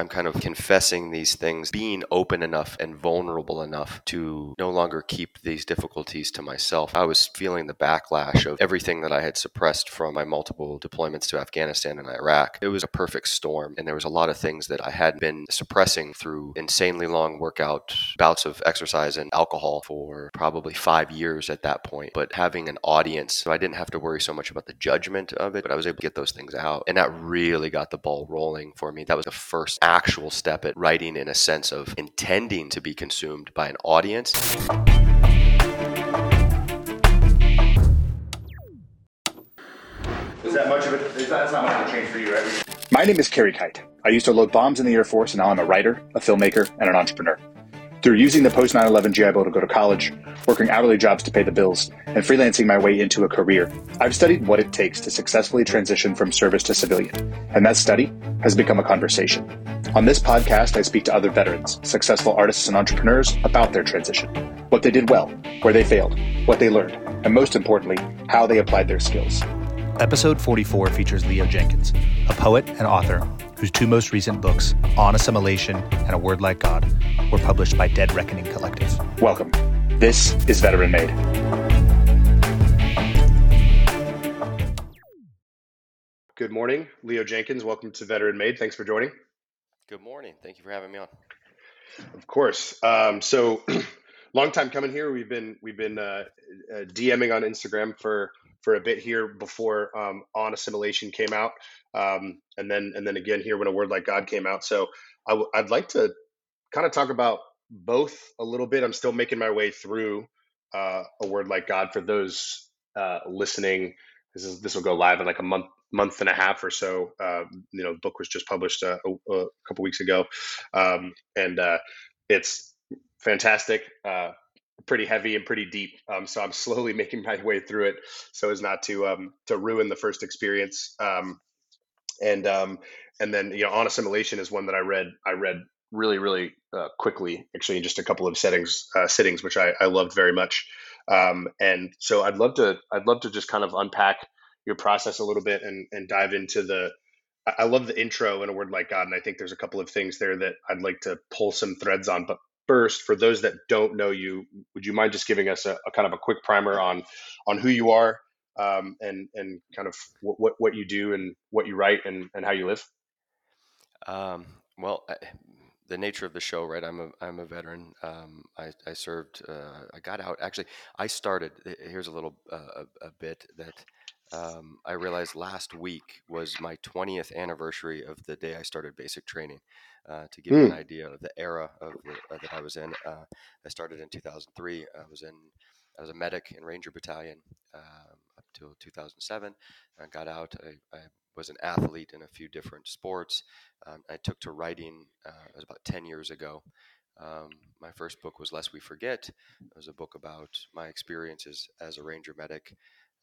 I'm kind of confessing these things, being open enough and vulnerable enough to no longer keep these difficulties to myself. I was feeling the backlash of everything that I had suppressed from my multiple deployments to Afghanistan and Iraq. It was a perfect storm, and there was a lot of things that I had been suppressing through insanely long workout bouts of exercise and alcohol for probably five years at that point. But having an audience, so I didn't have to worry so much about the judgment of it, but I was able to get those things out. And that really got the ball rolling for me. That was the first actual step at writing in a sense of intending to be consumed by an audience. Is that much of it? Is that, that's not much of a change for you, right? My name is Carey Kite. I used to load bombs in the Air Force, and now I'm a writer, a filmmaker, and an entrepreneur. Through using the post 9 11 GI Bill to go to college, working hourly jobs to pay the bills, and freelancing my way into a career, I've studied what it takes to successfully transition from service to civilian. And that study has become a conversation. On this podcast, I speak to other veterans, successful artists, and entrepreneurs about their transition what they did well, where they failed, what they learned, and most importantly, how they applied their skills. Episode 44 features Leo Jenkins, a poet and author whose two most recent books, On Assimilation and A Word Like God, were published by Dead Reckoning Collective. Welcome. This is Veteran Made. Good morning, Leo Jenkins. Welcome to Veteran Made. Thanks for joining. Good morning. Thank you for having me on. Of course. Um, so, long time coming here. We've been we've been uh, uh, DMing on Instagram for for a bit here before um, on assimilation came out, um, and then and then again here when a word like God came out. So i w- I'd like to kind of talk about both a little bit. I'm still making my way through uh, a word like God for those uh, listening. This is this will go live in like a month month and a half or so. Uh, you know, the book was just published uh, a, a, couple weeks ago, um, and uh, it's fantastic. Uh, pretty heavy and pretty deep. Um, so I'm slowly making my way through it so as not to um, to ruin the first experience. Um, and um, and then you know, on assimilation is one that I read. I read really really uh, quickly, actually in just a couple of settings uh, sittings, which I, I loved very much. Um, and so I'd love to I'd love to just kind of unpack your process a little bit and and dive into the I love the intro in a word like God, and I think there's a couple of things there that I'd like to pull some threads on. But first, for those that don't know you, would you mind just giving us a, a kind of a quick primer on on who you are um, and and kind of what, what you do and what you write and, and how you live? Um, well, I, the nature of the show, right? I'm a I'm a veteran. Um, I I served. Uh, I got out. Actually, I started. Here's a little uh, a, a, bit that. Um, I realized last week was my 20th anniversary of the day I started basic training. Uh, to give mm. you an hmm. idea of the era of the, uh, that I was in. Uh, I started in 2003. I was in I was a medic in Ranger Battalion um, up till 2007. I got out. I, I, was an athlete in a few different sports. Um, I took to writing. Uh, it was about 10 years ago. Um, my first book was Lest We Forget. It was a book about my experiences as a Ranger medic.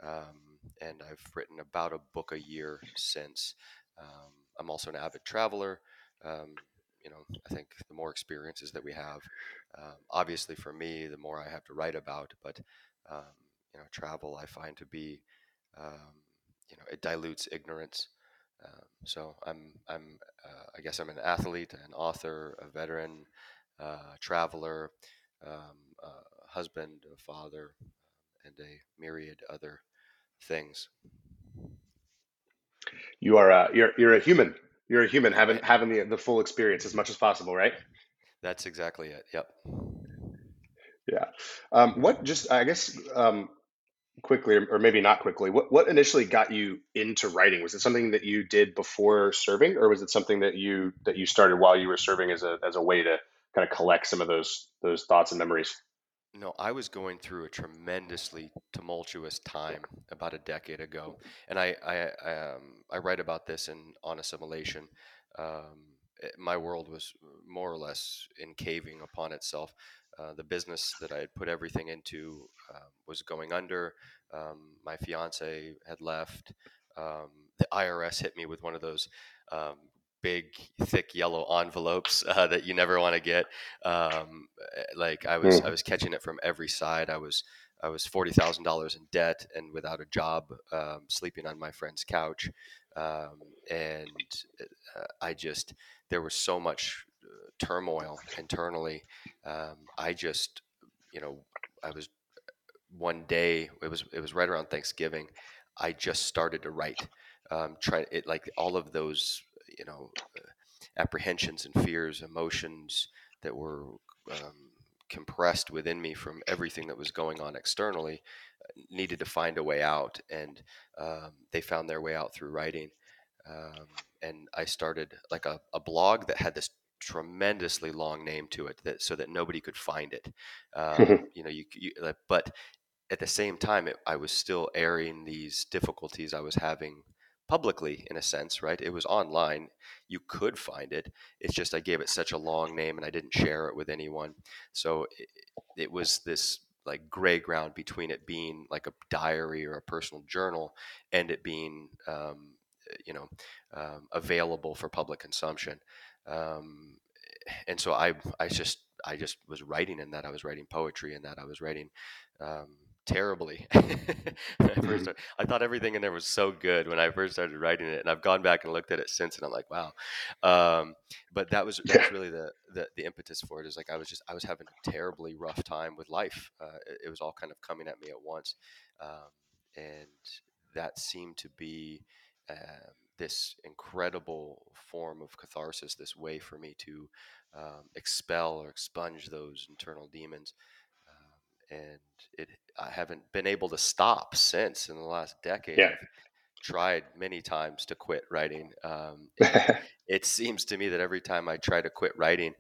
Um, and I've written about a book a year since. Um, I'm also an avid traveler. Um, you know, I think the more experiences that we have, um, obviously for me, the more I have to write about. But um, you know, travel I find to be, um, you know, it dilutes ignorance. So I'm, I'm, uh, I guess I'm an athlete, an author, a veteran, uh, traveler, a husband, a father, and a myriad other things. You are a, you're you're a human you're a human having having the the full experience as much as possible, right? That's exactly it. Yep. Yeah. Um, what just I guess um, quickly or maybe not quickly what what initially got you into writing was it something that you did before serving or was it something that you that you started while you were serving as a as a way to kind of collect some of those those thoughts and memories no, I was going through a tremendously tumultuous time about a decade ago, and I I, I, um, I write about this in on assimilation. Um, it, my world was more or less encaving upon itself. Uh, the business that I had put everything into uh, was going under. Um, my fiance had left. Um, the IRS hit me with one of those um, big, thick yellow envelopes uh, that you never want to get. Um, eh, like I was, mm. I was catching it from every side. I was, I was forty thousand dollars in debt and without a job, um, sleeping on my friend's couch, um, and uh, I just there was so much uh, turmoil internally. Um, I just, you know, I was one day. It was it was right around Thanksgiving. I just started to write. Um, try it like all of those, you know, uh, apprehensions and fears, emotions that were um, compressed within me from everything that was going on externally uh, needed to find a way out. And um, they found their way out through writing. Um, and i started like a, a, blog that had this tremendously long name to it that so that nobody could find it. Um, you know you, you, but at the same time it, i was still airing these difficulties i was having publicly in a sense, right? It was online. You could find it. It's just I gave it such a long name and I didn't share it with anyone. So it, it was this like gray ground between it being like a diary or a personal journal and it being, um, you know, um, available for public consumption. Um, and so I, I just, I just was writing in that. I was writing poetry in that. I was writing, um, terribly. I, Mhm. I thought everything in there was so good when I first started writing it, and I've gone back and looked at it since, and I'm like, wow. Um, but that was that Yeah. was really the, the the impetus for it. Is like I was just I was having a terribly rough time with life. Uh, it, it was all kind of coming at me at once, um, and that seemed to be. Um, this incredible form of catharsis, this way for me to um, expel or expunge those internal demons and it I haven't been able to stop since in the last decade. Yeah. I've tried many times to quit writing, um, it seems to me that every time I try to quit writing,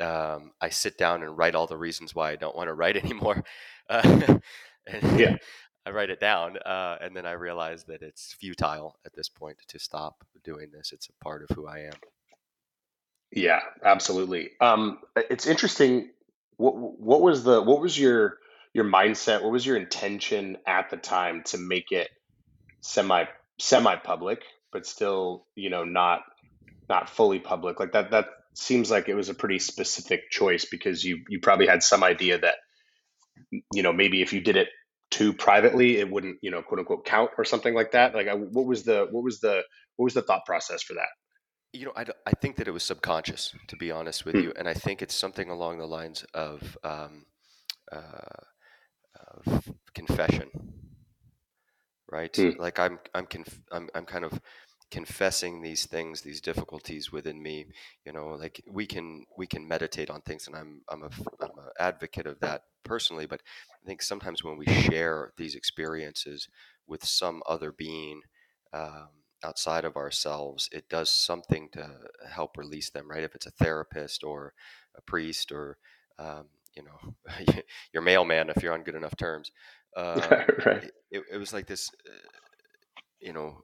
um, I sit down and write all the reasons why I don't want to write anymore. Uh, and Yeah. I write it down, uh, and then I realize that it's futile at this point to stop doing this. It's a part of who I am. Yeah, absolutely. Um, it's interesting. What what was the what was your your mindset? What was your intention at the time to make it semi semi public, but still, you know, not not fully public? Like that that seems like it was a pretty specific choice because you you probably had some idea that you know maybe if you did it too privately, it wouldn't you know quote unquote count or something like that. Like, I- what was the what was the what was the thought process for that? You know, i, I think that it was subconscious, to be honest with Hmm. you, and I think it's something along the lines of um, uh, of confession, right? Hmm. Like I'm I'm conf- I'm I'm kind of confessing these things, these difficulties within me. You know, like we can we can meditate on things, and I'm I'm a I'm an advocate of that personally. But I think sometimes when we share these experiences with some other being um, outside of ourselves, it does something to help release them, right? If it's a therapist or a priest or um, you know your mailman, if you're on good enough terms. Um, right. it, it was like this, uh, you know,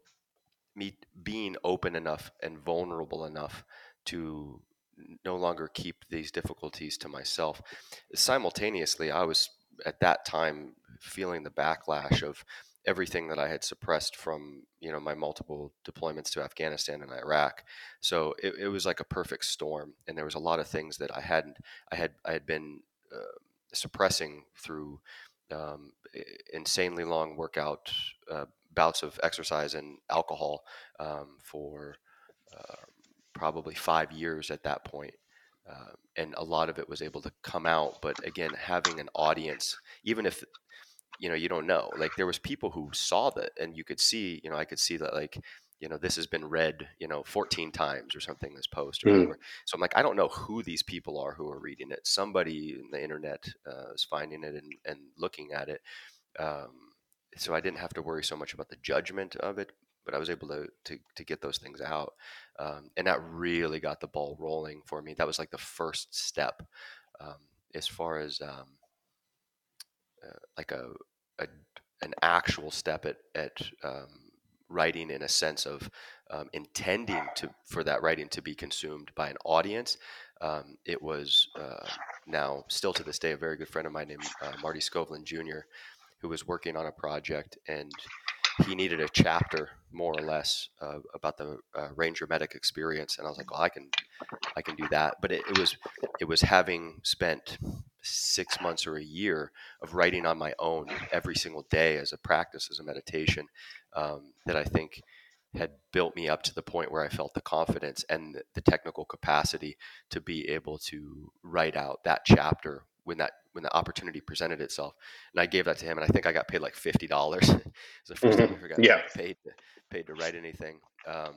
me being open enough and vulnerable enough to no longer keep these difficulties to myself. Simultaneously, I was at that time feeling the backlash of everything that I had suppressed from you know my multiple deployments to Afghanistan and Iraq. So it, it was like a perfect storm, and there was a lot of things that I hadn't I had I had been uh, suppressing through um, insanely long workout uh, bouts of exercise and alcohol um, for uh, probably five years at that point. Um, and a lot of it was able to come out. But again, having an audience, even if you know you don't know, like there was people who saw that, and you could see, you know, I could see that like you know this has been read you know 14 times or something this post or Mm. whatever so i'm like i don't know who these people are who are reading it somebody in the internet uh, is finding it and, and looking at it um, so I didn't have to worry so much about the judgment of it, but I was able to to, to get those things out, um, and that really got the ball rolling for me. That was like the first step um, as far as um, uh, like a, a an actual step at at um, writing in a sense of um, intending to for that writing to be consumed by an audience. Um, it was uh, now still to this day a very good friend of mine named uh, Marty Skovlund Jr who was working on a project and he needed a chapter more or less uh, about the uh, ranger medic experience and i was like well i can i can do that but it, it was it was having spent six months or a year of writing on my own every single day as a practice as a meditation um, that i think had built me up to the point where I felt the confidence and the, technical capacity to be able to write out that chapter when that when the opportunity presented itself. And I gave that to him, and I think I got paid like fifty dollars. it's the 1st time I ever got Yeah. paid to, paid to write anything. Um,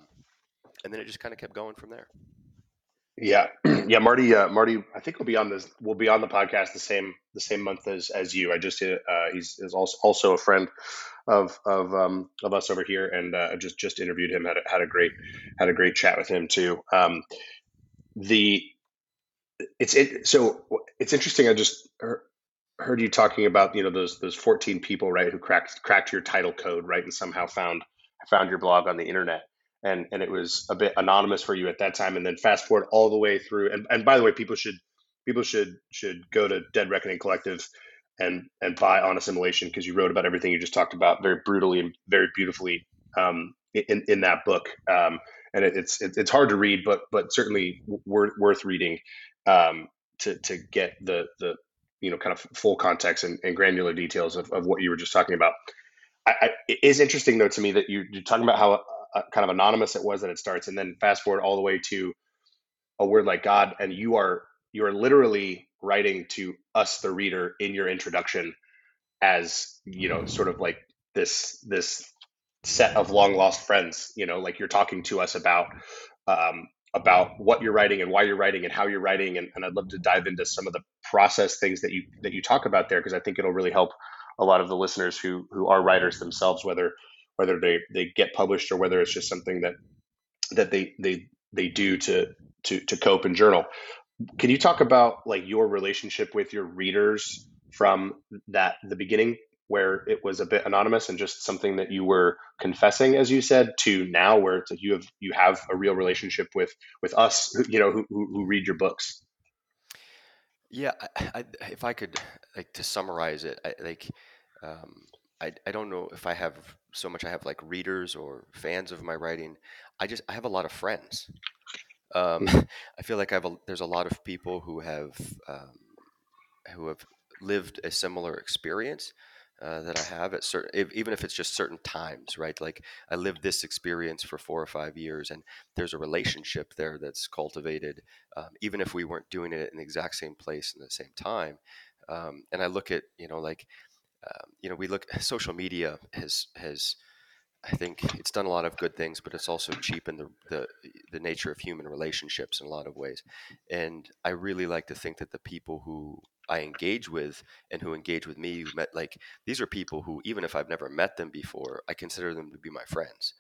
and then it just kind of kept going from there. Yeah, yeah, Marty. Uh, Marty, I think will be on this. Will be on the podcast the same the same month as as you. I just uh, he's is also also a friend of of um, of us over here, and uh, I just just interviewed him. had a, had a great had a great chat with him too. Um, the it's it so it's interesting. I just heard, heard you talking about you know those those fourteen people right who cracked cracked your title code right and somehow found found your blog on the internet and and it was a bit anonymous for you at that time. And then fast forward all the way through and, and by the way people should people should should go to dead reckoning collective and and buy on assimilation because you wrote about everything you just talked about very brutally and very beautifully um, in in that book. Um, and it, it's it, it's hard to read but but certainly worth worth reading um, to to get the the you know kind of full context and, and granular details of, of what you were just talking about. I, I, it is interesting though to me that you, you're talking about how kind of anonymous it was that it starts, and then fast forward all the way to a word like God, and you are you are literally writing to us, the reader, in your introduction, as you know, sort of like this this set of long lost friends. You know, like you're talking to us about um, about what you're writing and why you're writing and how you're writing, and, and I'd love to dive into some of the process things that you that you talk about there because I think it'll really help a lot of the listeners who who are writers themselves, whether whether they they get published or whether it's just something that that they they they do to to to cope and journal. Can you talk about like your relationship with your readers from that the beginning where it was a bit anonymous and just something that you were confessing as you said to now where it's like you have you have a real relationship with with us you know who, who, who read your books Yeah, I, I, if I could like to summarize it, I, like um, I, I don't know if I have so much. I have like readers or fans of my writing. I just I have a lot of friends. Um, I feel like I have a, there's a lot of people who have um, who have lived a similar experience uh, that I have at certain, if, even if it's just certain times, right? Like I lived this experience for four or five years, and there's a relationship there that's cultivated, um, even if we weren't doing it in the exact same place in the same time. Um, and I look at, you know, like, um, you know, we look. Social media has has I think it's done a lot of good things, but it's also cheapened the, the the nature of human relationships in a lot of ways. And I really like to think that the people who I engage with and who engage with me, who met like these are people who, even if I've never met them before, I consider them to be my friends.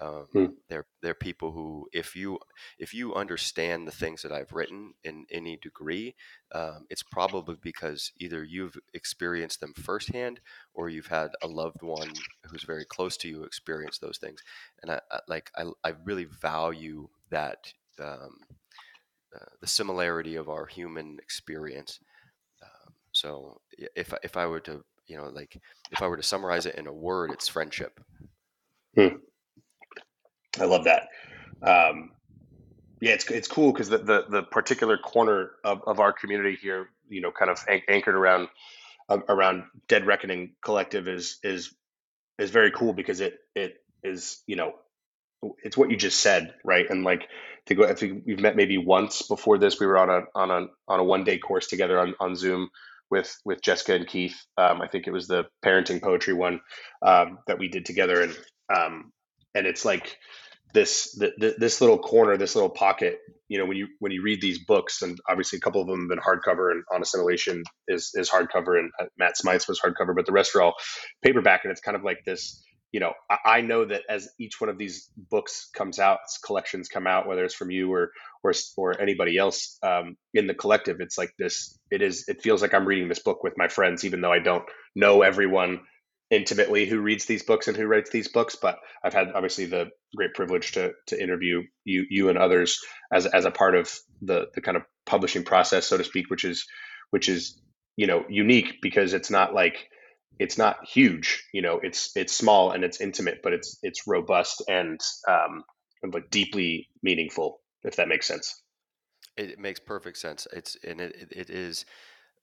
Um, Hmm. they're they're people who, if you if you understand the things that I've written in any degree, um, it's probably because either you've experienced them firsthand or you've had a loved one who's very close to you experience those things. And I, I like I, I really value that um, uh, the similarity of our human experience. Um, so if if I were to you know like if I were to summarize it in a word, it's friendship. I love that. Um, yeah, it's it's cool because the, the the particular corner of, of our community here, you know, kind of an- anchored around um, around Dead Reckoning Collective is is is very cool because it it is you know it's what you just said right? And like to go I think we've met maybe once before this. We were on a on a on a one day course together on on Zoom with with Jessica and Keith. Um, I think it was the parenting poetry one um, that we did together. And um, and it's like this th- th- this little corner this little pocket you know when you when you read these books and obviously a couple of them have been hardcover and on assimilation is is hardcover and uh, Matt Smythe's was hardcover but the rest are all paperback and it's kind of like this you know I, I know that as each one of these books comes out collections come out whether it's from you or or or anybody else um, in the collective it's like this it is it feels like i'm reading this book with my friends even though i don't know everyone intimately who reads these books and who writes these books but i've had obviously the great privilege to to interview you you and others as as a part of the the kind of publishing process so to speak which is which is you know unique because it's not like it's not huge you know it's it's small and it's intimate but it's it's robust and um but deeply meaningful if that makes sense It, makes perfect sense. It's and it it, it is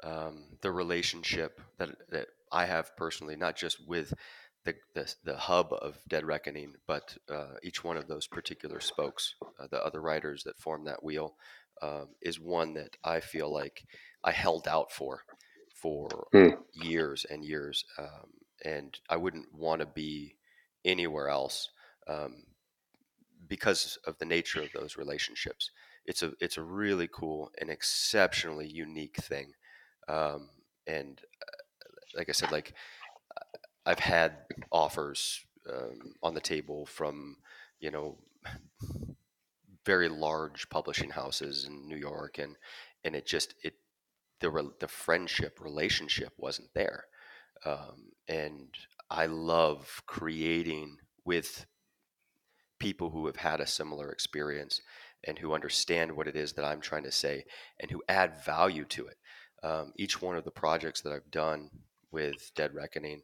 um, the relationship that that I have personally, not just with the, the, the hub of Dead Reckoning, but uh, each one of those particular spokes, uh, the other writers that form that wheel, um, is one that I feel like I held out for for Hmm. years and years, um, and I wouldn't want to be anywhere else um, because of the nature of those relationships. It's a it's a really cool and exceptionally unique thing, um, and uh, like I said, like I've had offers um, on the table from you know very large publishing houses in New York, and and it just it the re- the friendship relationship wasn't there, um, and I love creating with people who have had a similar experience and who understand what it is that I'm trying to say and who add value to it. Um, each one of the projects that I've done with Dead Reckoning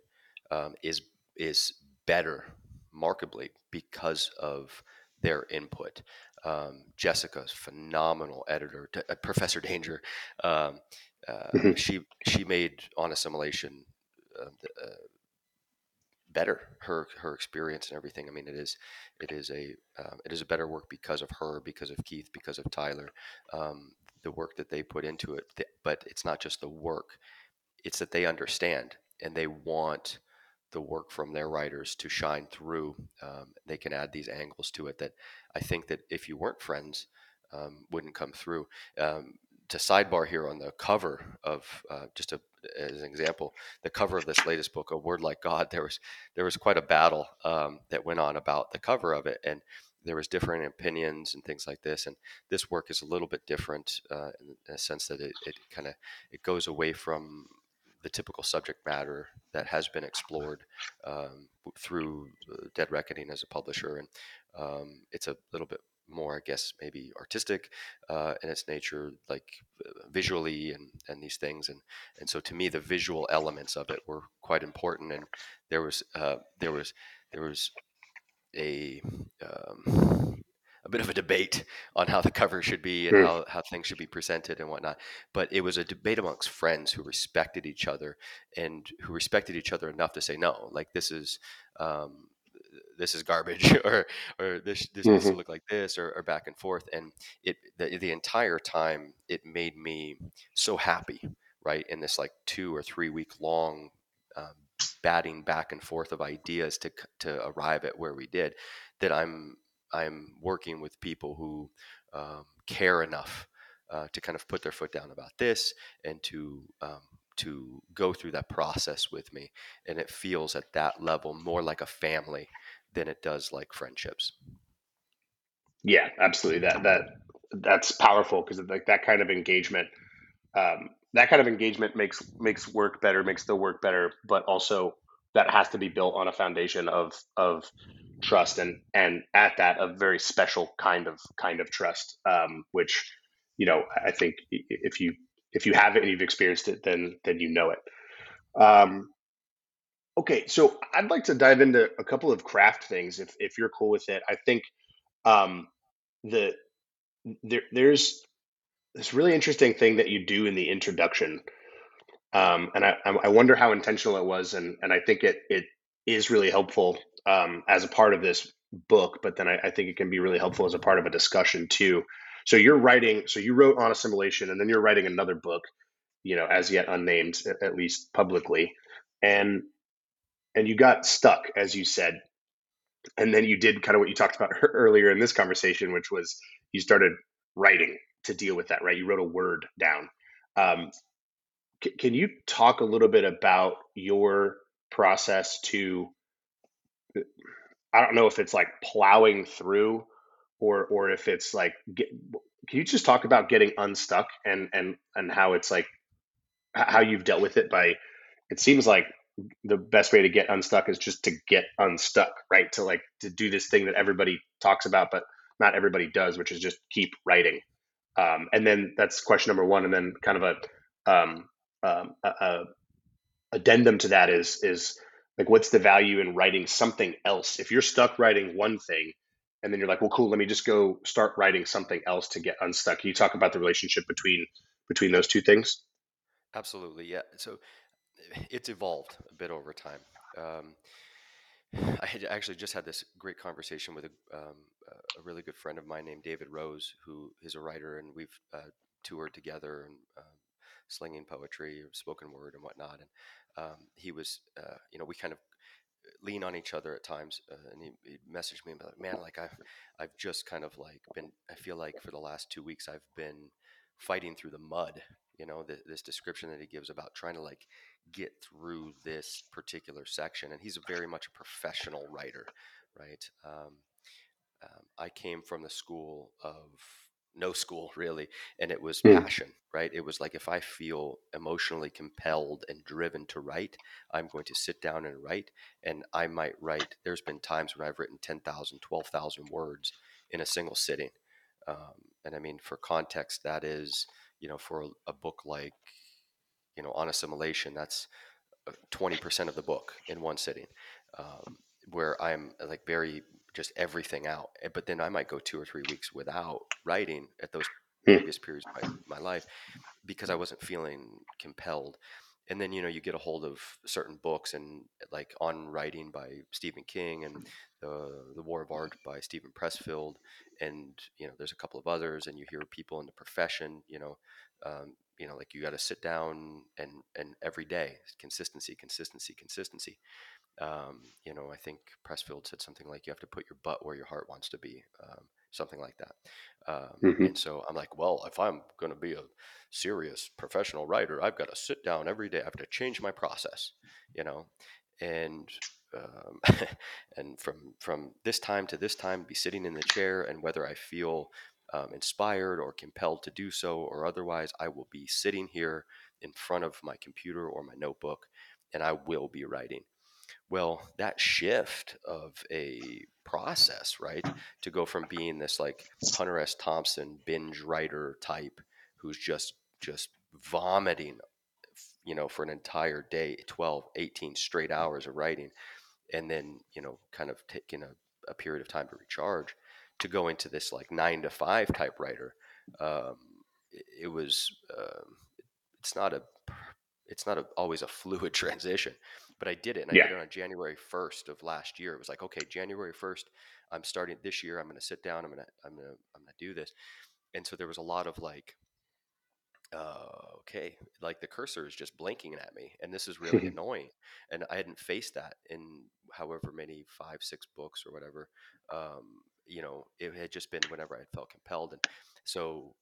um, is is better markedly because of their input. Um, Jessica's phenomenal editor, D- uh, Professor Danger. Um, uh, Mhm. she she made on assimilation uh, uh, better her her experience and everything. I mean, it is it is a um, it is a better work because of her, because of Keith, because of Tyler, um, the work that they put into it. Th- But it's not just the work; it's that they understand and they want the work from their writers to shine through. Um, they can add these angles to it that I think that if you weren't friends, um, wouldn't come through. Um, to sidebar here on the cover of uh, just a, as an example, the cover of this latest book, A Word Like God, there was there was quite a battle um, that went on about the cover of it, and there was different opinions and things like this. And this work is a little bit different uh, in, in a sense that it, it kind of it goes away from the typical subject matter that has been explored um, through Dead Reckoning as a publisher, and um, it's a little bit more, I guess, maybe artistic uh, in its nature, like uh, visually and and these things, and and so to me, the visual elements of it were quite important, and there was uh, there was there was a um, a bit of a debate on how the cover should be and how, how things should be presented and whatnot. But it was a debate amongst friends who respected each other and who respected each other enough to say no, like this is um, this is garbage or or this this needs to Mhm. look like this or, or back and forth. And it the, the entire time it made me so happy, right? In this like two or three week long um, batting back and forth of ideas to to arrive at where we did that I'm I'm working with people who um, care enough uh, to kind of put their foot down about this and to um, to go through that process with me, and it feels at that level more like a family than it does like friendships. Yeah, absolutely. That that that's powerful because like that kind of engagement, um, that kind of engagement makes makes work better, makes the work better, but also that has to be built on a foundation of of trust and and at that a very special kind of kind of trust, um, which you know I think if you if you have it and you've experienced it, then then you know it. Um, okay, so I'd like to dive into a couple of craft things if if you're cool with it. I think um, the there, there's this really interesting thing that you do in the introduction, um, and I, I wonder how intentional it was, and and I think it it is really helpful um, as a part of this book, but then I, I think it can be really helpful as a part of a discussion too. So you're writing, so you wrote on assimilation, and then you're writing another book, you know, as yet unnamed, at least publicly, and and you got stuck, as you said, and then you did kind of what you talked about earlier in this conversation, which was you started writing to deal with that, right? You wrote a word down. Um, c- can you talk a little bit about your process to? I don't know if it's like plowing through, or or if it's like, get, can you just talk about getting unstuck and and and how it's like how you've dealt with it by? It seems like the best way to get unstuck is just to get unstuck, right? To like to do this thing that everybody talks about, but not everybody does, which is just keep writing. Um, and then that's question number one. And then kind of a, um, um, a, a addendum to that is is like what's the value in writing something else? If you're stuck writing one thing, and then you're like, well, cool, let me just go start writing something else to get unstuck. Can you talk about the relationship between between those two things? Absolutely, yeah. So it's evolved a bit over time. Um, I had actually just had this great conversation with a, um, a really good friend of mine named David Rose, who is a writer, and we've uh, toured together and uh, slinging poetry, or spoken word, and whatnot. And um, he was, uh, you know, we kind of lean on each other at times. Uh, and he, he, messaged me about, man, like I've, I've just kind of like been, I feel like for the last two weeks I've been fighting through the mud. You know, the, this description that he gives about trying to like get through this particular section. And he's very much a professional writer, right? Um, um, I came from the school of no school really and it was Mm. passion right it was like if i feel emotionally compelled and driven to write i'm going to sit down and write and i might write there's been times when i've written 10,000 12,000 words in a single sitting um, and i mean for context that is you know for a, a book like you know on assimilation that's 20% uh, of the book in one sitting um, where i'm like very just everything out. Eh, but then I might go two or three weeks without writing at those Hmm. previous periods of my, my life because I wasn't feeling compelled. And then, you know, you get a hold of certain books and like On Writing by Stephen King and the, the War of Art by Steven Pressfield. And, you know, there's a couple of others and you hear people in the profession, you know, um, you know, like you got to sit down and, and every day consistency, consistency, consistency. Um, you know, I think Pressfield said something like you have to put your butt where your heart wants to be, um, something like that. Um, Mm-hmm. and so I'm like, well, if I'm going to be a serious professional writer, I've got to sit down every day. I have to change my process, you know, and um, and from from this time to this time, be sitting in the chair, and whether I feel um, inspired or compelled to do so or otherwise, I will be sitting here in front of my computer or my notebook, and I will be writing. Well, that shift of a process, right, to go from being this like Hunter S. Thompson binge writer type who's just just vomiting, you know, for an entire day, 12, 18 straight hours of writing, and then, you know, kind of taking a, a period of time to recharge, to go into this like nine to five type writer. Um, it, it was, um, it's not a it's not a, always a fluid transition but I did it, and I Yeah. did it on January 1st of last year. It was like, okay, January 1st, I'm starting this year. I'm going to sit down. I'm going to, I'm going to, I'm going to do this. And so there was a lot of like, uh, okay, like the cursor is just blinking at me, and this is really annoying. And I hadn't faced that in however many five, six books or whatever. Um, you know, it had just been whenever I felt compelled, and so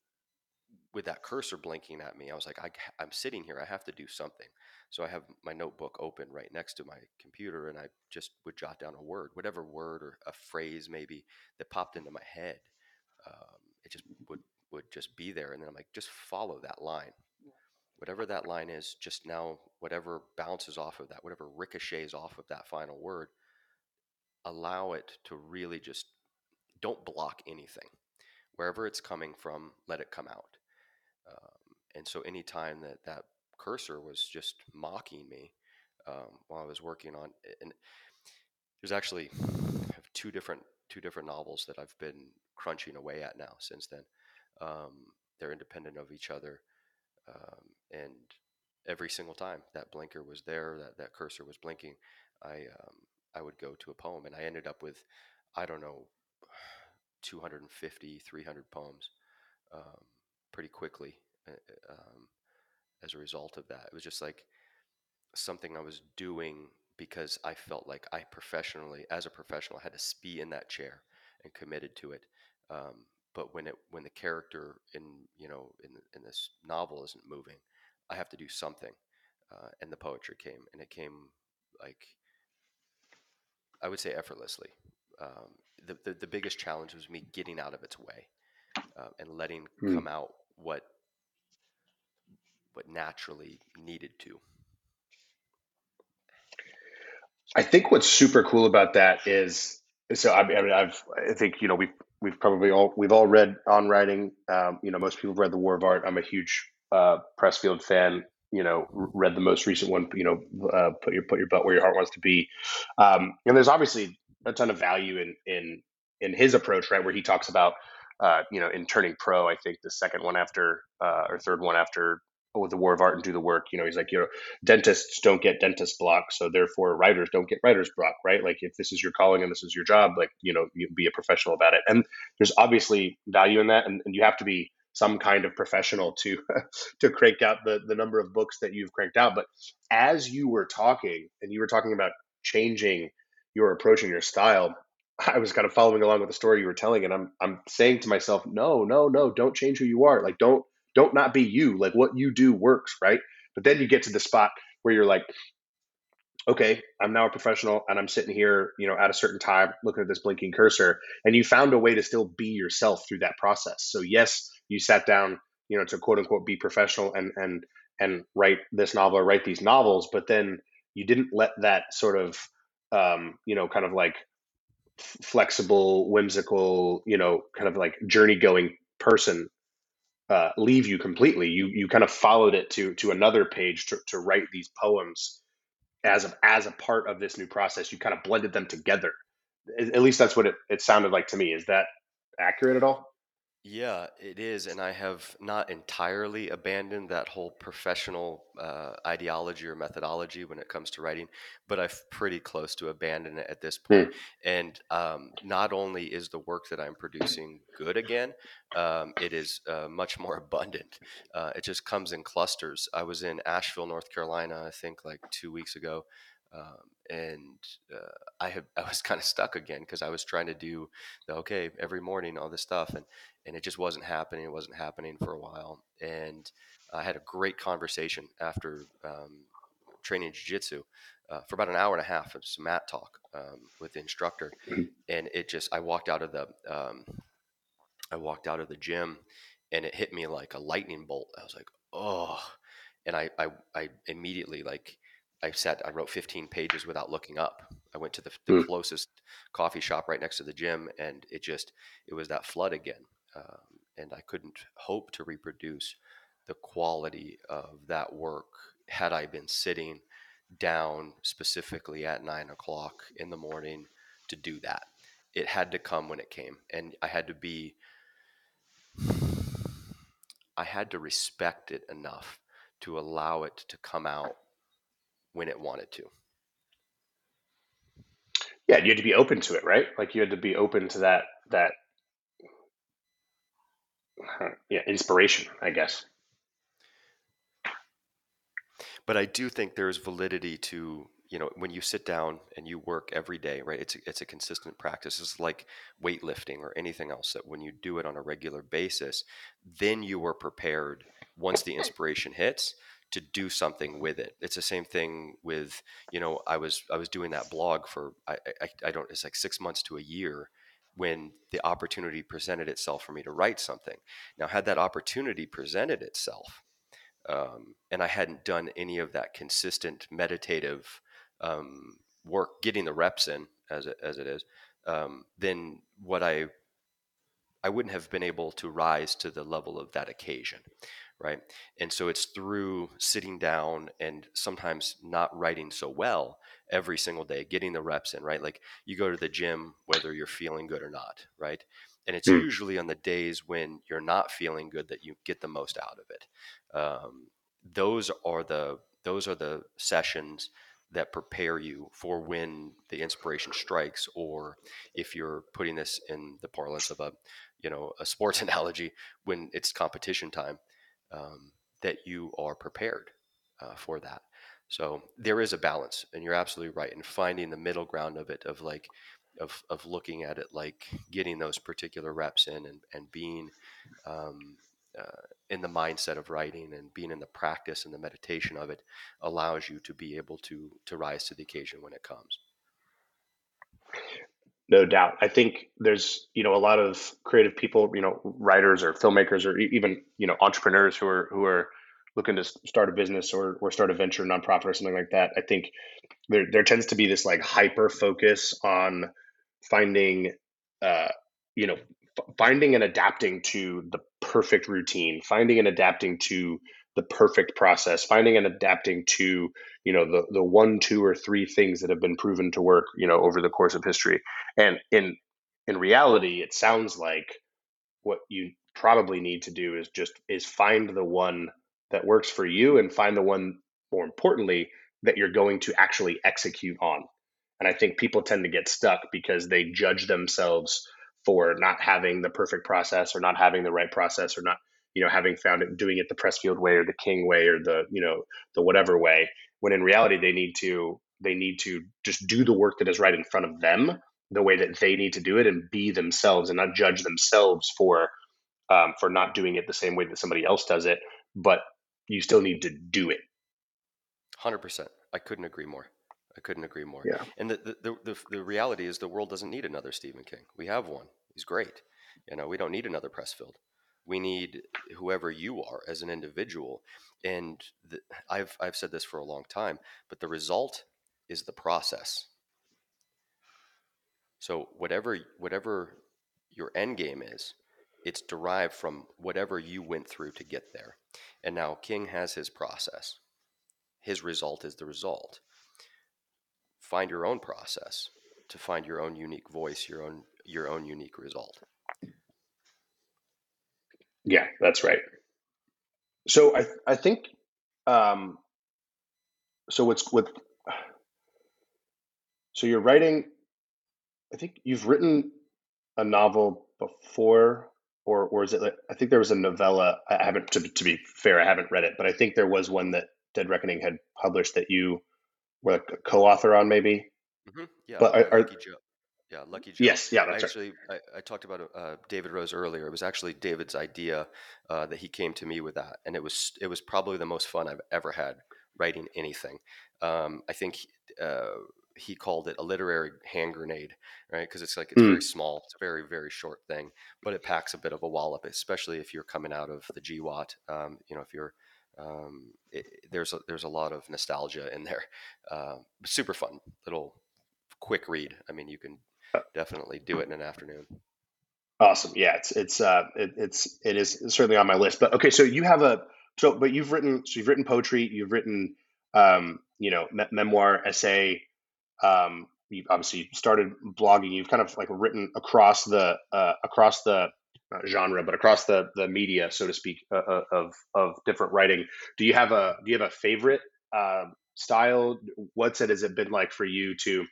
with that cursor blinking at me, I was like, I, I'm sitting here. I have to do something. So I have my notebook open right next to my computer, and I just would jot down a word, whatever word or a phrase maybe that popped into my head. Um, it just would would just be there, and then I'm like, just follow that line, whatever that line is. Just now, whatever bounces off of that, whatever ricochets off of that final word, allow it to really just don't block anything. Wherever it's coming from, let it come out. And so anytime that that cursor was just mocking me um, while I was working on and there's actually two different two different novels that I've been crunching away at now since then. Um, they're independent of each other, um, and every single time that blinker was there, that that cursor was blinking, I um, I would go to a poem, and I ended up with I don't know 250 300 poems um, pretty quickly um, as a result of that. It was just like something I was doing because I felt like I professionally, as a professional, had to be in that chair and committed to it. Um, but when it when the character in you know in in this novel isn't moving, I have to do something. Uh, and the poetry came, and it came like I would say effortlessly. Um, the, the, the biggest challenge was me getting out of its way uh, and letting Hmm. come out what what naturally needed to. I think what's super cool about that is so I mean, I mean I've I think you know we've we've probably all we've all read on writing. Um, you know most people have read the War of Art. I'm a huge uh, Pressfield fan you know read the most recent one you know uh, put your put your butt where your heart wants to be. Um, and there's obviously a ton of value in in in his approach right where he talks about uh, you know in turning pro I think the second one after uh, or third one after with the war of art and do the work. You know, he's like, you know, dentists don't get dentist block, so therefore writers don't get writer's block, right? Like if this is your calling and this is your job, like, you know, you be a professional about it. And there's obviously value in that. And, and you have to be some kind of professional to to crank out the the number of books that you've cranked out. But as you were talking and you were talking about changing your approach and your style, I was kind of following along with the story you were telling, and I'm I'm saying to myself, no, no, no, don't change who you are. Like don't don't not be you. Like what you do works, right? But then you get to the spot where you're like, okay, I'm now a professional and I'm sitting here, you know, at a certain time looking at this blinking cursor, and you found a way to still be yourself through that process. So yes, you sat down, you know, to quote unquote be professional and and and write this novel or write these novels, but then you didn't let that sort of um, you know, kind of like flexible, whimsical, you know, kind of like journey going person uh, leave you completely. You you kind of followed it to to another page to, to write these poems as a, as a part of this new process. You kind of blended them together. At least that's what it, it sounded like to me. Is that accurate at all? Yeah, it is, and I have not entirely abandoned that whole professional uh, ideology or methodology when it comes to writing, but I've pretty close to abandon it at this Hmm. point. And um, not only is the work that I'm producing good again, um, it is uh, much more abundant. Uh, it just comes in clusters. I was in Asheville, North Carolina, I think like two weeks ago, um, and uh, I have I was kind of stuck again because I was trying to do the okay every morning all this stuff and and it just wasn't happening. It wasn't happening for a while, and I had a great conversation after um, training jiu-jitsu uh, for about an hour and a half of some mat talk um, with the instructor, Mhm. and it just I walked out of the um, I walked out of the gym, and it hit me like a lightning bolt. I was like, oh, and I I, I immediately like I sat I wrote 15 pages without looking up. I went to the, the Hmm. closest coffee shop right next to the gym, and it just it was that flood again, um, and I couldn't hope to reproduce the quality of that work had I been sitting down specifically at nine o'clock in the morning to do that. It had to come when it came, and I had to be I had to respect it enough to allow it to come out when it wanted to. Yeah, you had to be open to it, right? Like you had to be open to that that yeah inspiration, I guess. But I do think there's validity to, you know, when you sit down and you work every day, right? It's a, it's a consistent practice. It's like weightlifting or anything else that when you do it on a regular basis, then you are prepared once the inspiration hits to do something with it. It's the same thing with, you know, I was I was doing that blog for I I, I don't it's like 6 months to a year when the opportunity presented itself for me to write something. Now had that opportunity presented itself um, and I hadn't done any of that consistent meditative um, work, getting the reps in as it, as it is, um, then what I I wouldn't have been able to rise to the level of that occasion, right? And so it's through sitting down and sometimes not writing so well every single day, getting the reps in, right? Like you go to the gym whether you're feeling good or not, right? And it's Hmm. usually on the days when you're not feeling good that you get the most out of it. Um, those are the those are the sessions that prepare you for when the inspiration strikes or if you're putting this in the parlance of a you know a sports analogy when it's competition time um, that you are prepared uh, for that. So there is a balance and you're absolutely right in finding the middle ground of it of like of, of looking at it like getting those particular reps in and, and being um, uh, in the mindset of writing and being in the practice and the meditation of it allows you to be able to to rise to the occasion when it comes No doubt. I think there's, you know, a lot of creative people, you know, writers or filmmakers or even, you know, entrepreneurs who are who are looking to start a business or or start a venture nonprofit or something like that. I think there there tends to be this like hyper focus on finding uh you know finding and adapting to the perfect routine, finding and adapting to the perfect process, finding and adapting to, you know, the the one, two or three things that have been proven to work, you know, over the course of history. And in in reality, it sounds like what you probably need to do is just is find the one that works for you and find the one more importantly that you're going to actually execute on. And i think people tend to get stuck because they judge themselves for not having the perfect process or not having the right process or not you know having found it doing it the pressfield way or the king way or the you know the whatever way when in reality they need to they need to just do the work that is right in front of them the way that they need to do it and be themselves and not judge themselves for um, for not doing it the same way that somebody else does it but you still need to do it. 100% i couldn't agree more. I couldn't agree more. Yeah. And the, the, the, the reality is the world doesn't need another stephen king. We have one. He's great. You know we don't need another pressfield we need whoever you are as an individual. And the, I've, I've said this for a long time but the result is the process. So whatever whatever your end game is it's derived from whatever you went through to get there. And now king has his process. His result is the result. Find your own process to find your own unique voice your own your own unique result yeah that's right. So i i think um so what's with so you're writing i think you've written a novel before or or is it like, i think there was a novella i haven't to, to be fair i haven't read it but i think there was one that dead reckoning had published that you were like a co-author on maybe? Hmm yeah but are, are lucky joe yeah lucky joe yes yeah i that's right actually i, I talked about uh, david rose earlier it was actually david's idea uh, that he came to me with that and it was it was probably the most fun i've ever had writing anything um, i think uh, he called it a literary hand grenade, right? Because it's like it's Mm, very small, it's a very very short thing, but it packs a bit of a wallop, especially if you're coming out of the GWOT. Um, you know, if you're um, it, there's a, there's a lot of nostalgia in there. Uh, super fun little quick read. I mean, you can definitely do it in an afternoon. awesome yeah it's it's uh it, it's it is certainly on my list but okay so you have a so but you've written so you've written poetry you've written um you know me- memoir essay um, you obviously started blogging. You've kind of like written across the uh, across the genre, but across the the media, so to speak, uh, uh, of of different writing. Do you have a do you have a favorite uh, style? What's it has it been like for you to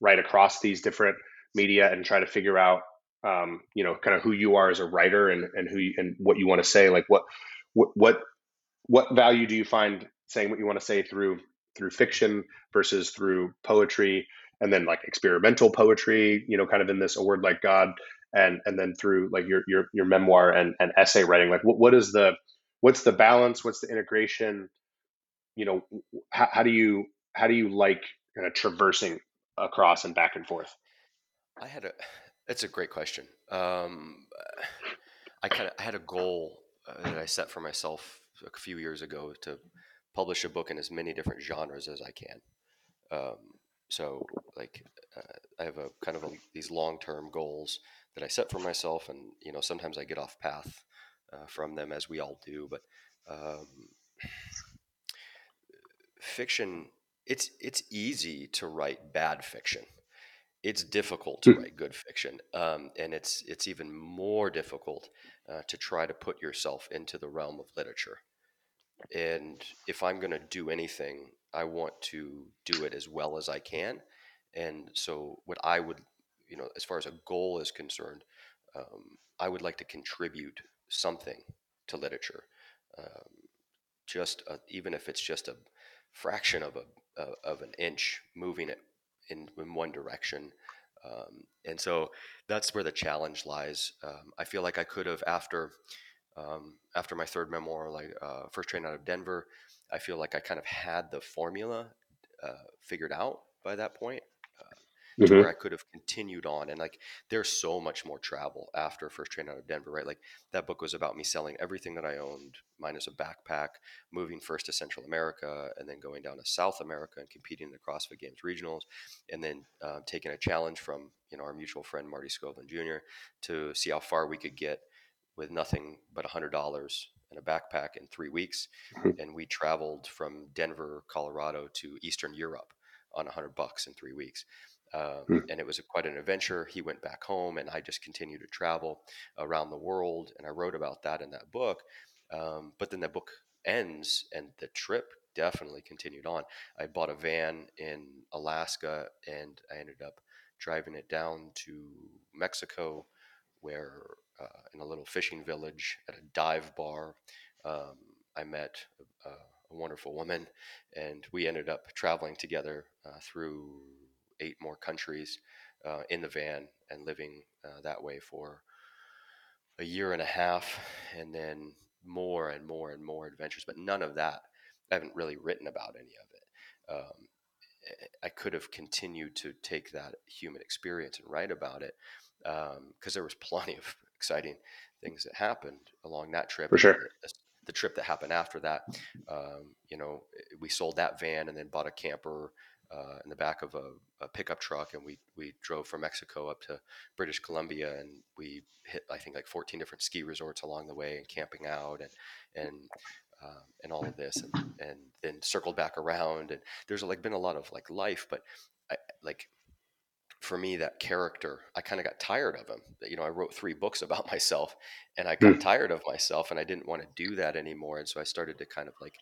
write across these different media and try to figure out um, you know kind of who you are as a writer and and who you, and what you want to say? Like what what what value do you find saying what you want to say through through fiction versus through poetry and then like experimental poetry you know kind of in this a word like god and and then through like your your your memoir and, and essay writing? Like what, what is the what's the balance? What's the integration? You know how, how do you how do you like kind of traversing across and back and forth I had a it's a great question. Um, I kind of I had a goal uh, that I set for myself a few years ago to publish a book in as many different genres as I can. Um, so like uh, I have a kind of a, these long-term goals that I set for myself, and you know sometimes I get off path uh, from them as we all do. But um, fiction, it's it's easy to write bad fiction. It's difficult to Hmm. write good fiction, um, and it's it's even more difficult uh, to try to put yourself into the realm of literature. And if I'm going to do anything, I want to do it as well as I can. And so, what I would, you know, as far as a goal is concerned, um, I would like to contribute something to literature, um, just a, even if it's just a fraction of a uh, of an inch, moving it in, in one direction. Um, and so that's where the challenge lies. Um, I feel like I could have after um, after my third memoir, like uh, first train out of Denver, I feel like I kind of had the formula uh, figured out by that point to hmm where I could have continued on. And like, there's so much more travel after first train out of Denver, right? Like that book was about me selling everything that I owned, minus a backpack, moving first to Central America, and then going down to South America and competing in the CrossFit Games regionals, and then uh, taking a challenge from you know our mutual friend Marty Skovlund Jr. to see how far we could get with nothing but $100 and a backpack in three weeks. And we traveled from Denver, Colorado to Eastern Europe on 100 bucks in three weeks. Um, and it was a, quite an adventure. He went back home, and I just continued to travel around the world. And I wrote about that in that book. Um, but then the book ends, and the trip definitely continued on. I bought a van in Alaska, and I ended up driving it down to Mexico, where uh, in a little fishing village at a dive bar, um, I met a, a, wonderful woman, and we ended up traveling together uh, through eight more countries uh, in the van and living uh, that way for a year and a half, and then more and more and more adventures. But none of that, I haven't really written about any of it. Um, I could have continued to take that human experience and write about it because um, there was plenty of exciting things that happened along that trip. For sure. The, the trip that happened after that, um, you know, we sold that van and then bought a camper uh, in the back of a, a, pickup truck, and we we drove from Mexico up to British Columbia, and we hit I think like 14 different ski resorts along the way, and camping out, and and um, and all of this, and and then circled back around, and there's like been a lot of like life, but I like for me that character i kind of got tired of him you know i wrote three books about myself and i got mm. tired of myself and i didn't want to do that anymore and so i started to kind of like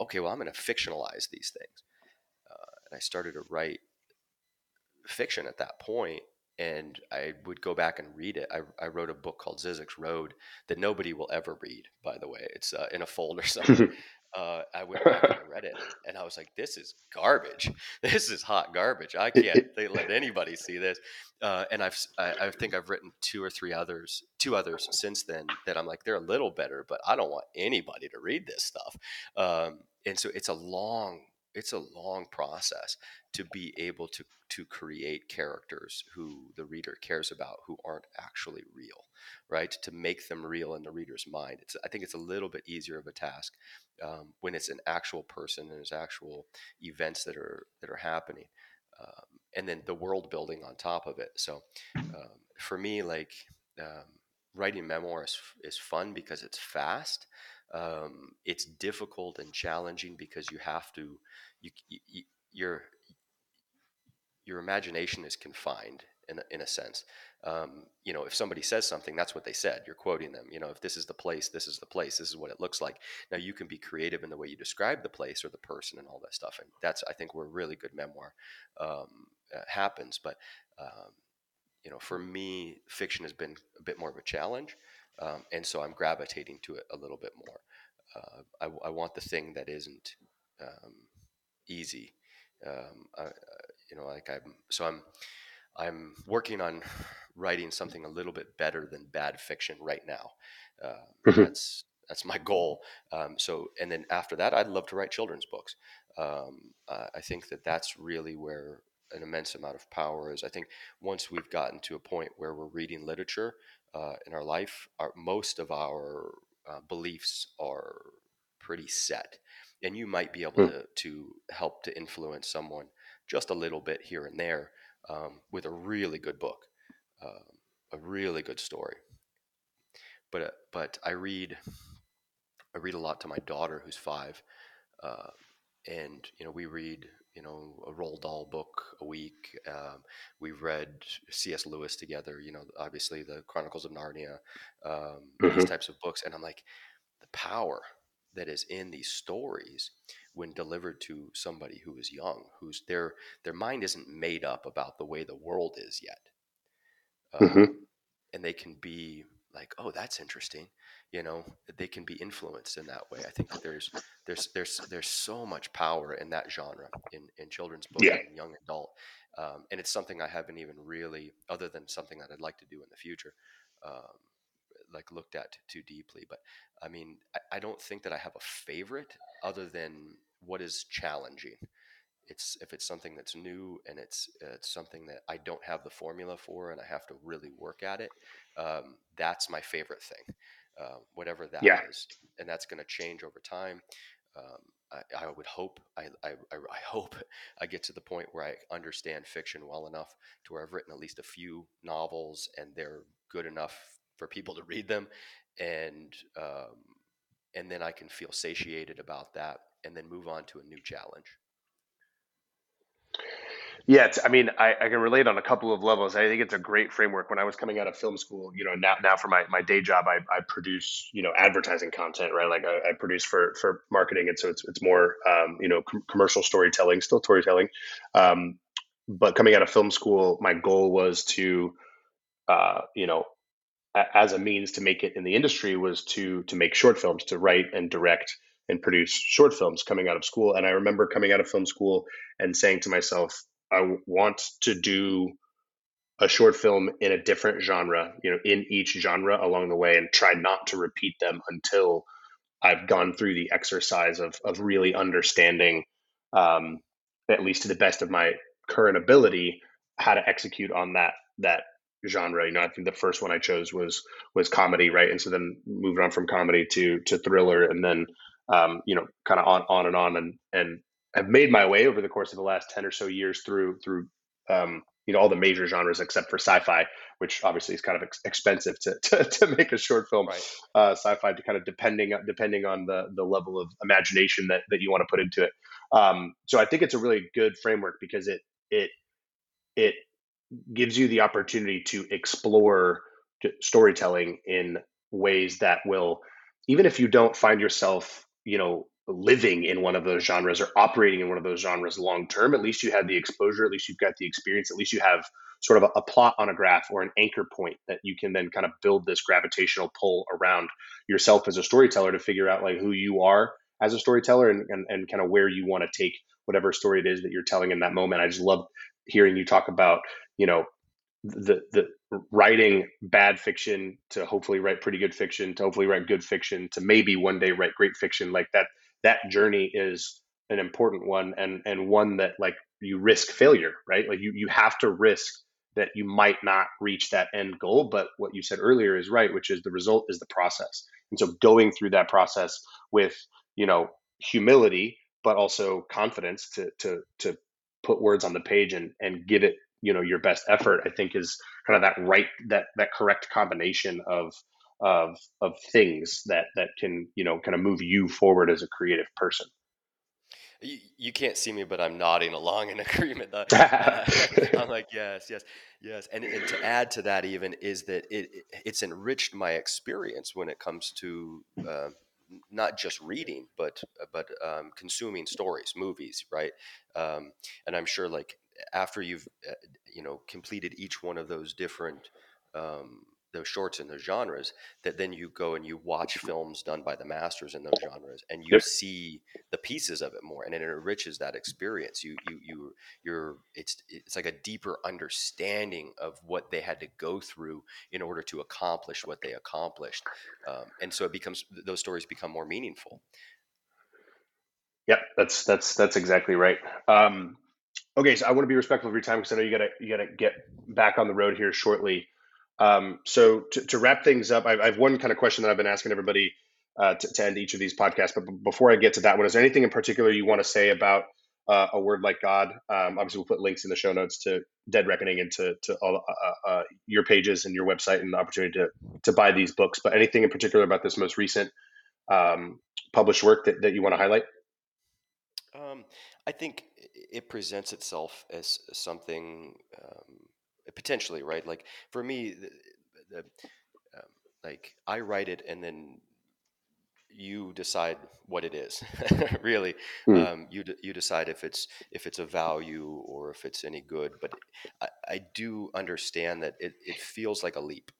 okay well i'm going to fictionalize these things and I started to write fiction at that point and I would go back and read it. I, I wrote a book called Zizek's Road that nobody will ever read, by the way. It's uh, in a folder somewhere. uh, I went back and I read it, and I was like, "This is garbage. This is hot garbage. I can't let anybody see this." Uh, and I've I, I, think I've written two or three others, two others since then that I'm like, they're a little better, but I don't want anybody to read this stuff. Um, and so it's a long it's a long process to be able to to create characters who the reader cares about who aren't actually real right? To make them real in the reader's mind. It's i think it's a little bit easier of a task um, when it's an actual person and there's actual events that are that are happening um, and then the world building on top of it. So um, for me like um, writing memoirs is fun because it's fast um, it's difficult and challenging because you have to you, you your your imagination is confined in in a sense. Um, you know, if somebody says something, that's what they said. You're quoting them. You know, if this is the place, this is the place. This is what it looks like. Now you can be creative in the way you describe the place or the person and all that stuff, and that's I think where really good memoir um, uh, happens. But um, you know, for me, fiction has been a bit more of a challenge, um, and so I'm gravitating to it a little bit more uh, I, I, want the thing that isn't um, easy. Um, I, you know, like I'm so I'm I'm working on writing something a little bit better than bad fiction right now. Uh, that's that's my goal. Um, so, and then after that, I'd love to write children's books. Um, uh, I think that that's really where an immense amount of power is. I think once we've gotten to a point where we're reading literature uh, in our life, our, most of our uh, beliefs are pretty set, and you might be able hmm. to to help to influence someone just a little bit here and there um, with a really good book, um, a really good story. But uh, but I read I read a lot to my daughter who's five, uh, and you know we read you know a Roald Dahl book a week. Um, we've read C.S. Lewis together. You know, obviously the Chronicles of Narnia, um, mm-hmm. these types of books, and I'm like, the power that is in these stories when delivered to somebody who is young, who's their their mind isn't made up about the way the world is yet, um, mm-hmm. and they can be like, oh, that's interesting. You know, they can be influenced in that way. I think that there's there's there's there's so much power in that genre in in children's books yeah. and young adult, um, and it's something I haven't even really, other than something that I'd like to do in the future, um, like looked at too deeply. But I mean, I, I don't think that I have a favorite other than what is challenging it's if it's something that's new and it's it's something that I don't have the formula for and I have to really work at it, um, that's my favorite thing, uh, whatever that yeah. is, and that's going to change over time. Um, I, I, would hope I, I, I, hope I get to the point where I understand fiction well enough to where I've written at least a few novels and they're good enough for people to read them, and um, and then I can feel satiated about that and then move on to a new challenge. Yeah, I mean, I, I can relate on a couple of levels. I think it's a great framework. When I was coming out of film school, you know, now now for my, my day job, I, I produce you know advertising content, right? Like I, I produce for for marketing, and so it's it's more um, you know com- commercial storytelling, still storytelling. Um, but coming out of film school, my goal was to uh, you know a- as a means to make it in the industry was to to make short films, to write and direct and produce short films coming out of school. And I remember coming out of film school and saying to myself, I want to do a short film in a different genre, you know, in each genre along the way, and try not to repeat them until I've gone through the exercise of of really understanding, um, at least to the best of my current ability, how to execute on that that genre. You know, I think the first one I chose was was comedy, right? And so then moved on from comedy to to thriller, and then um, you know, kind of on on and on, and and I've made my way over the course of the last ten or so years through through um, you know all the major genres except for sci-fi, which obviously is kind of ex- expensive to, to to make a short film. Right. Uh, sci-fi, to kind of depending depending on the the level of imagination that that you want to put into it. Um, so I think it's a really good framework because it it it gives you the opportunity to explore storytelling in ways that will even if you don't find yourself you know living in one of those genres or operating in one of those genres long term at least you have the exposure at least you've got the experience at least you have sort of a, a plot on a graph or an anchor point that you can then kind of build this gravitational pull around yourself as a storyteller to figure out like who you are as a storyteller and, and, and kind of where you want to take whatever story it is that you're telling in that moment. I just love hearing you talk about you know the the writing bad fiction to hopefully write pretty good fiction to hopefully write good fiction to maybe one day write great fiction. Like that that journey is an important one and and one that like you risk failure right? Like you you have to risk that you might not reach that end goal but what you said earlier is right which is the result is the process. And so going through that process with you know humility but also confidence to to to put words on the page and and give it you know your best effort i think is kind of that right that that correct combination of of of things that that can you know kind of move you forward as a creative person You, you can't see me, but I'm nodding along in agreement. Uh, I'm like, yes, yes, yes. And, and to add to that, even is that it it's enriched my experience when it comes to uh, not just reading, but but um, consuming stories, movies, right? Um, and I'm sure, like after you've uh, you know completed each one of those different um, those shorts in those genres that then you go and you watch films done by the masters in those genres and you yep. see the pieces of it more and it enriches that experience. You you you you're it's it's like a deeper understanding of what they had to go through in order to accomplish what they accomplished um, and so it becomes those stories become more meaningful. Yep that's that's that's exactly right. Um okay so i want to be respectful of your time because i know you gotta you gotta get back on the road here shortly um, so to, to, wrap things up, I, I, have one kind of question that I've been asking everybody uh, to, to, end each of these podcasts. But before I get to that one, is there anything in particular you want to say about uh, a word like God? Um, obviously, we'll put links in the show notes to Dead Reckoning and to, to all uh, uh, your pages and your website and the opportunity to to buy these books. But anything in particular about this most recent um, published work that, that you want to highlight? Um, I think it presents itself as something um, potentially right? Like for me the, the um, like i write it and then you decide what it is really. Hmm. um, you, d- you decide if it's if it's a value or if it's any good but i, I do understand that it, it feels like a leap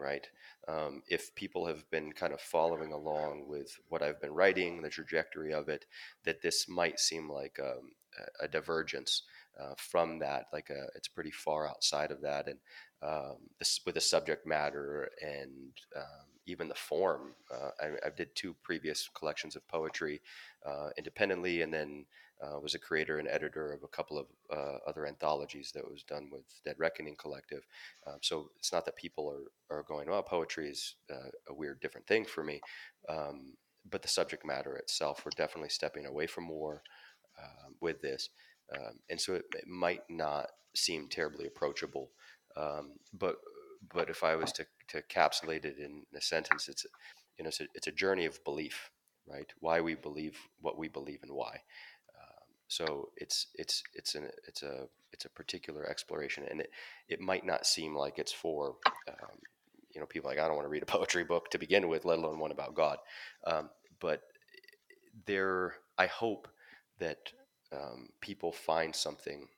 right? Um, if people have been kind of following along with what i've been writing the trajectory of it that this might seem like um, a, a divergence uh, from that like a, it's pretty far outside of that and um, this with the subject matter and um, even the form. Uh, I, I, did two previous collections of poetry uh, independently, and then uh, was a creator and editor of a couple of uh, other anthologies that was done with Dead Reckoning Collective. Um, so it's not that people are, are going, oh, poetry is uh, a weird, different thing for me. Um, but the subject matter itself, we're definitely stepping away from war um, with this. Um, and so it, it, might not seem terribly approachable um, but but if I was to, to encapsulate it in a sentence, it's you know it's a, it's a journey of belief, right? Why we believe what we believe and why. Um, So it's it's it's an it's a it's a particular exploration, and it it might not seem like it's for um, you know people like I don't want to read a poetry book to begin with, let alone one about God. Um, but there, I hope that um, people find something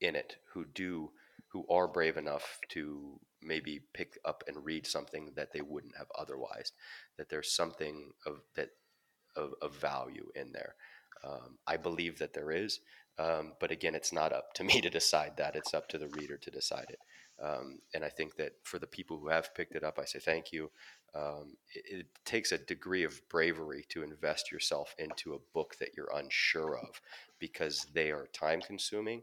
in it who do who are brave enough to maybe pick up and read something that they wouldn't have otherwise. That there's something of that of, of value in there. Um, I believe that there is, um, but again, it's not up to me to decide that. It's up to the reader to decide it. Um, and I think that for the people who have picked it up, I say thank you. Um, it, it, takes a degree of bravery to invest yourself into a book that you're unsure of because they are time consuming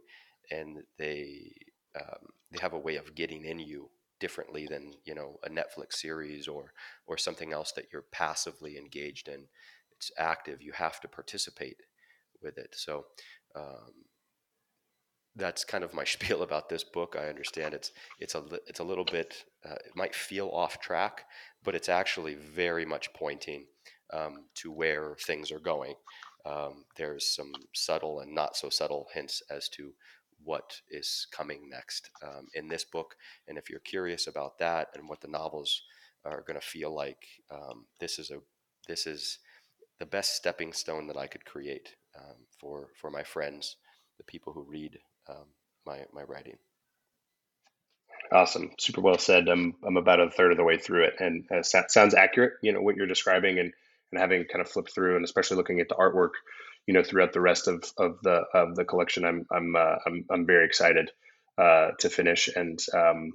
and they um, they have a way of getting in you differently than you know a Netflix series or or something else that you're passively engaged in. It's active. You have to participate with it. So um, that's kind of my spiel about this book. I understand it's it's a it's a little bit uh, it might feel off track, but it's actually very much pointing um, to where things are going. Um, there's some subtle and not so subtle hints as to what is coming next um, in this book. And if you're curious about that and what the novels are going to feel like, um, this is a this is the best stepping stone that I could create um, for for my friends, the people who read um, my my writing. Awesome, super well said. I'm I'm about a third of the way through it, and uh, sounds accurate. You know what you're describing, and and having kind of flipped through, and especially looking at the artwork you know throughout the rest of, of the of the collection. I'm I'm uh, I'm, I'm very excited uh, to finish and um,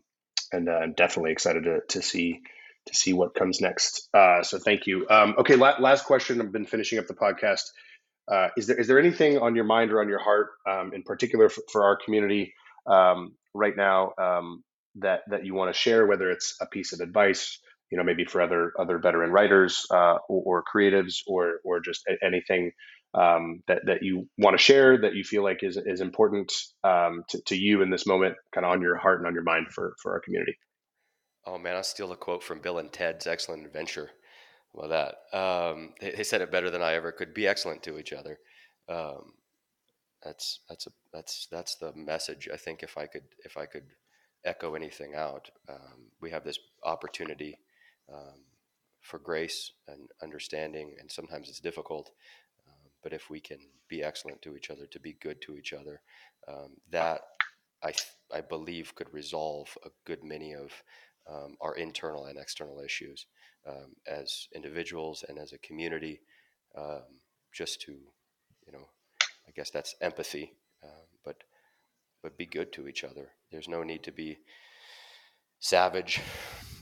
and uh, I'm definitely excited to, to see to see what comes next. Uh, so thank you. Um, okay, la- last question. I've been finishing up the podcast. Uh, is there is there anything on your mind or on your heart, um, in particular for, for our community um, right now, um, that that you want to share? Whether it's a piece of advice, you know, maybe for other other veteran writers uh, or, or, creatives, or or just anything um, that that you want to share that you feel like is is important um, to, to you in this moment, kind of on your heart and on your mind for for our community. Oh man, I'll steal a quote from Bill and Ted's Excellent Adventure. Well, that um, they, they, said it better than I ever could. Be excellent to each other. Um, that's that's a that's that's the message. I think if I could if I could echo anything out, um, we have this opportunity um, for grace and understanding, and sometimes it's difficult. But if we can be excellent to each other, to be good to each other, um, that I, I believe could resolve a good many of um, our internal and external issues um, as individuals and as a community. Um, just to, you know, I guess that's empathy, um, but but be good to each other. There's no need to be savage.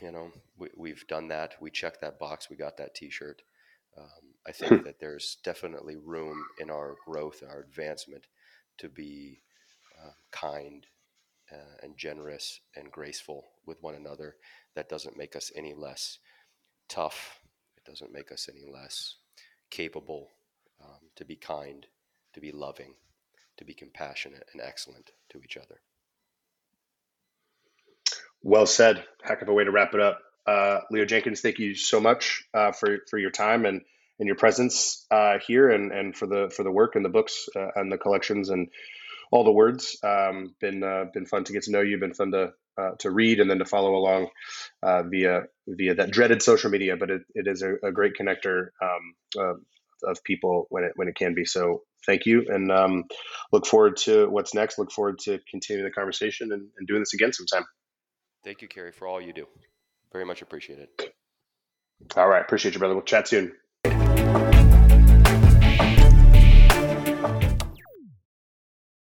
You know, we, we've done that. We checked that box. We got that T-shirt. Um, I think that there's definitely room in our growth and our advancement to be uh, kind uh, and generous and graceful with one another. That doesn't make us any less tough. It doesn't make us any less capable um, to be kind, to be loving, to be compassionate and excellent to each other. Well said. Heck of a way to wrap it up. Uh, Leo Jenkins, thank you so much uh, for for your time and and your presence uh, here, and and for the for the work and the books uh, and the collections and all the words. Um, been uh, been fun to get to know you. Been fun to uh, to read and then to follow along via via that dreaded social media, but it, it is a, a great connector um, of people when it when it can be. So thank you, and um, look forward to what's next. Look forward to continuing the conversation and, and doing this again sometime. Thank you, Carey, for all you do. Very much appreciated. All right. Appreciate you, brother. We'll chat soon.